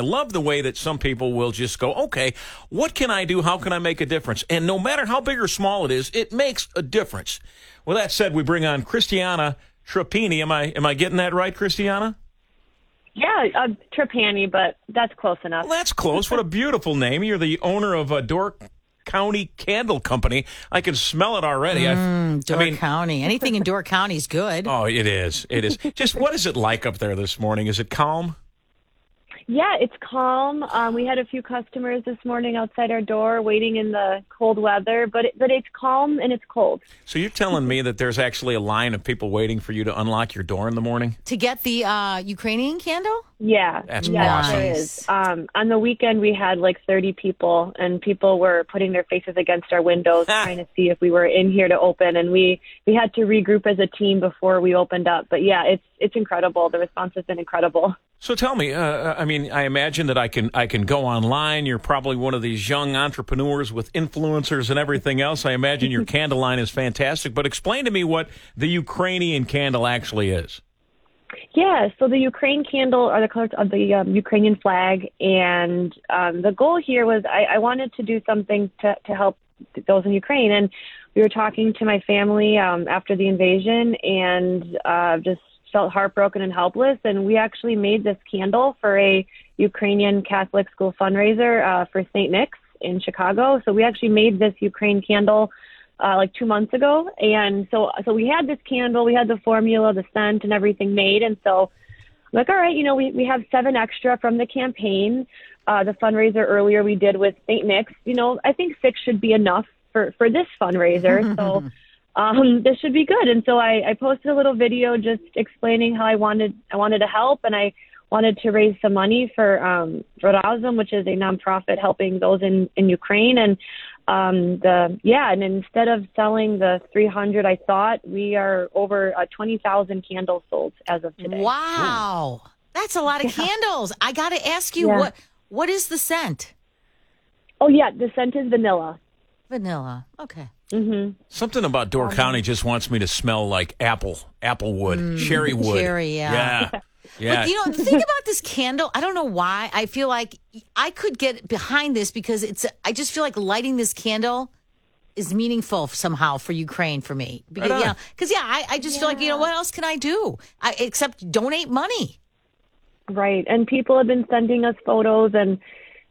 I love the way that some people will just go, okay, what can I do? How can I make a difference? And no matter how big or small it is, it makes a difference. Well, that said, we bring on Christiana Trapani. Am I am I getting that right, Christiana? Yeah, uh, Trapani, but that's close enough. Well, that's close. What a beautiful name. You're the owner of a Door County Candle Company. I can smell it already. Mm, Door I mean, County. Anything in Door County is good. oh, it is. It is. Just what is it like up there this morning? Is it calm? Yeah, it's calm. Um, we had a few customers this morning outside our door waiting in the cold weather, but it, but it's calm and it's cold. So you're telling me that there's actually a line of people waiting for you to unlock your door in the morning? To get the uh, Ukrainian candle? Yeah, That's yeah, awesome. there is. Um, on the weekend, we had like 30 people, and people were putting their faces against our windows, trying to see if we were in here to open. And we we had to regroup as a team before we opened up. But yeah, it's it's incredible. The response has been incredible. So tell me, uh, I mean, I imagine that I can I can go online. You're probably one of these young entrepreneurs with influencers and everything else. I imagine your candle line is fantastic. But explain to me what the Ukrainian candle actually is. Yeah, so the Ukraine candle are the colors of the um, Ukrainian flag, and um, the goal here was I, I wanted to do something to, to help those in Ukraine. And we were talking to my family um, after the invasion, and uh, just felt heartbroken and helpless. And we actually made this candle for a Ukrainian Catholic school fundraiser uh, for St. Nick's in Chicago. So we actually made this Ukraine candle uh, like two months ago, and so so we had this candle, we had the formula, the scent, and everything made, and so I'm like, all right, you know, we we have seven extra from the campaign, uh, the fundraiser earlier we did with St. Nick's. You know, I think six should be enough for for this fundraiser, so. Um, this should be good. And so I, I posted a little video just explaining how I wanted I wanted to help and I wanted to raise some money for um, Razom, which is a nonprofit helping those in, in Ukraine. And um, the yeah, and instead of selling the 300, I thought we are over uh, 20,000 candles sold as of today. Wow. That's a lot of candles. I got to ask you Yeah. what what is the scent? Oh yeah, the scent is vanilla. Vanilla. Okay. Something about Door County just wants me to smell like apple, apple wood, cherry wood. cherry, yeah. yeah, yeah. But you know, the thing about this candle, I don't know why. I feel like I could get behind this because it's. I just feel like lighting this candle is meaningful somehow for Ukraine for me. Because Right on. yeah, because yeah, I, I just feel like you know what else can I do? I, except donate money. Right, and people have been sending us photos, and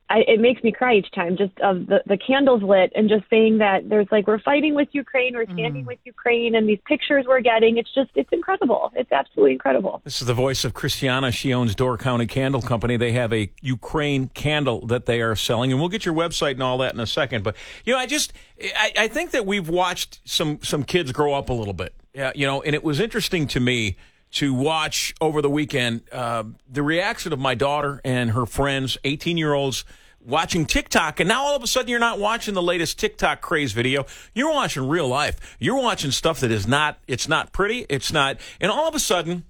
I, it makes me cry each time just of the the candles lit and just saying that there's like we're fighting with Ukraine, we're standing mm. with Ukraine, and these pictures we're getting. It's just it's incredible. It's absolutely incredible. This is the voice of Christiana. She owns Door County Candle Company. They have a Ukraine candle that they are selling, and we'll get your website and all that in a second. But you know, I just I, I think that we've watched some some kids grow up a little bit. Yeah, you know, and it was interesting to me to watch over the weekend uh, the reaction of my daughter and her friends, eighteen year olds. Watching TikTok, and now all of a sudden you're not watching the latest TikTok craze video. You're watching real life. You're watching stuff that is not. It's not pretty. It's not. And all of a sudden,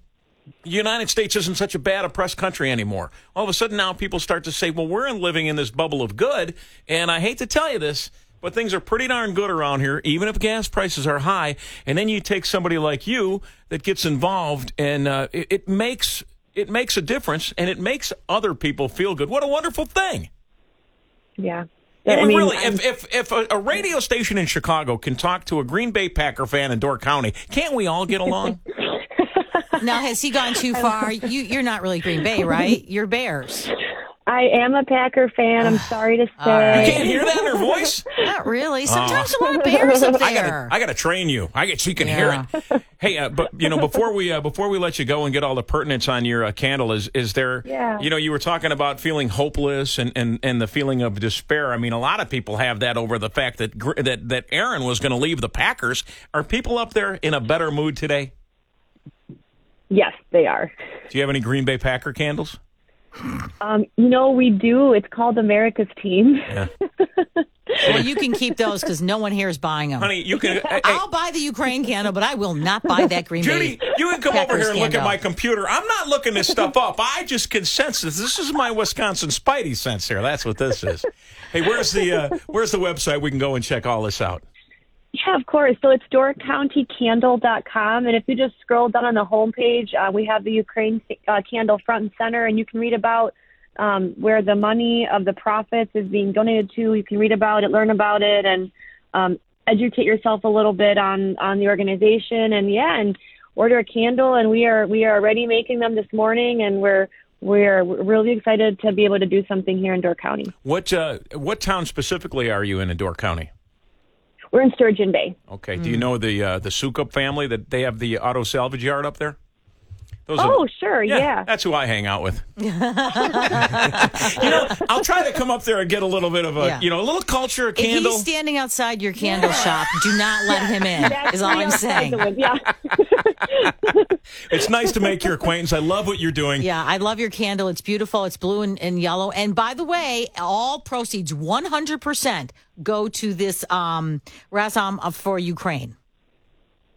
the United States isn't such a bad oppressed country anymore. All of a sudden now people start to say, well, we're living in this bubble of good. And I hate to tell you this, but things are pretty darn good around here, even if gas prices are high. And then you take somebody like you that gets involved and uh, it, it makes it makes a difference and it makes other people feel good. What a wonderful thing. Yeah. And I mean, really, I'm- if, if, if a, a radio station in Chicago can talk to a Green Bay Packer fan in Door County, can't we all get along? Now, has he gone too far? You, you're not really Green Bay, right? You're Bears. I am a Packer fan. I'm sorry to say you can't hear that in her voice? Not really. Sometimes a lot of Bears up I there. gotta, I gotta train you. I get She can Yeah. hear it. Hey, uh, but you know, before we uh, before we let you go and get all the pertinence on your uh, candle, is is there? Yeah. You know, you were talking about feeling hopeless and, and, and the feeling of despair. I mean, a lot of people have that over the fact that that that Aaron was going to leave the Packers. Are people up there in a better mood today? Yes, they are. Do you have any Green Bay Packer candles? Um, you know, we do. It's called America's Team. Well, you can keep those because no one here is buying them. Honey, you can. hey, hey, I'll buy the Ukraine candle, but I will not buy that Green Judy, Bay. you can come over here and look at my computer. I'm not looking this stuff up. I just can sense this. This is my Wisconsin Spidey sense here. That's what this is. Hey, where's the uh, where's the website we can go and check all this out? Yeah, of course. So it's doorcountycandle.com. And if you just scroll down on the homepage, uh, we have the Ukraine uh, candle front and center, and you can read about um, where the money of the profits is being donated to. You can read about it, learn about it, and um, educate yourself a little bit on on the organization. And yeah, and order a candle. And we are we are already making them this morning, and we're we're really excited to be able to do something here in Door County. What uh, what town specifically are you in in Door County? We're in Sturgeon Bay. Okay. Do you know the uh, the Sukup family that they have the auto salvage yard up there? Those Oh, are, sure, yeah. That's who I hang out with. you know, I'll try to come up there and get a little bit of a, Yeah. you know, a little culture, a If candle. he's standing outside your candle shop, do not let him in. That's Is all I'm saying. Yeah. It's nice to make your acquaintance. I love what you're doing. Yeah, I love your candle. It's beautiful. It's blue and, and yellow. And by the way, all proceeds, 100%, go to this um, Razom for Ukraine.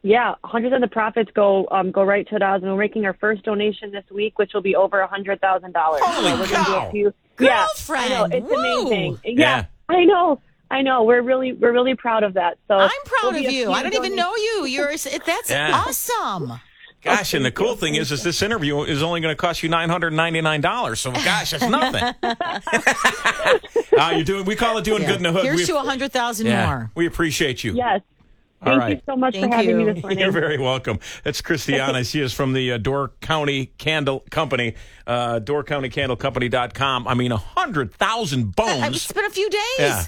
Yeah, 100 of the profits go um, go right to us, and we're making our first donation this week, which will be over a hundred thousand dollars. Holy we're gonna do cow. a few. Yeah, Girlfriend, I know it's woo. amazing. Yeah. Yeah, I know, I know. We're really we're really proud of that. So I'm proud there'll of you. I don't even know you. You're That's Yeah. awesome. Gosh, and the cool thing is, is this interview is only going to cost you nine hundred ninety nine dollars. So, gosh, that's nothing. uh, you're doing. We call it doing good in the hood. Here's we, to 100,000 yeah, more. we appreciate you. Yes. All Thank right. you so much Thank for having you. me this morning. You're very welcome. That's Christiana. she is from the uh, Door County Candle Company, uh, doorcountycandlecompany.com. I mean, a 100,000 bones. It's been a few days. Yeah.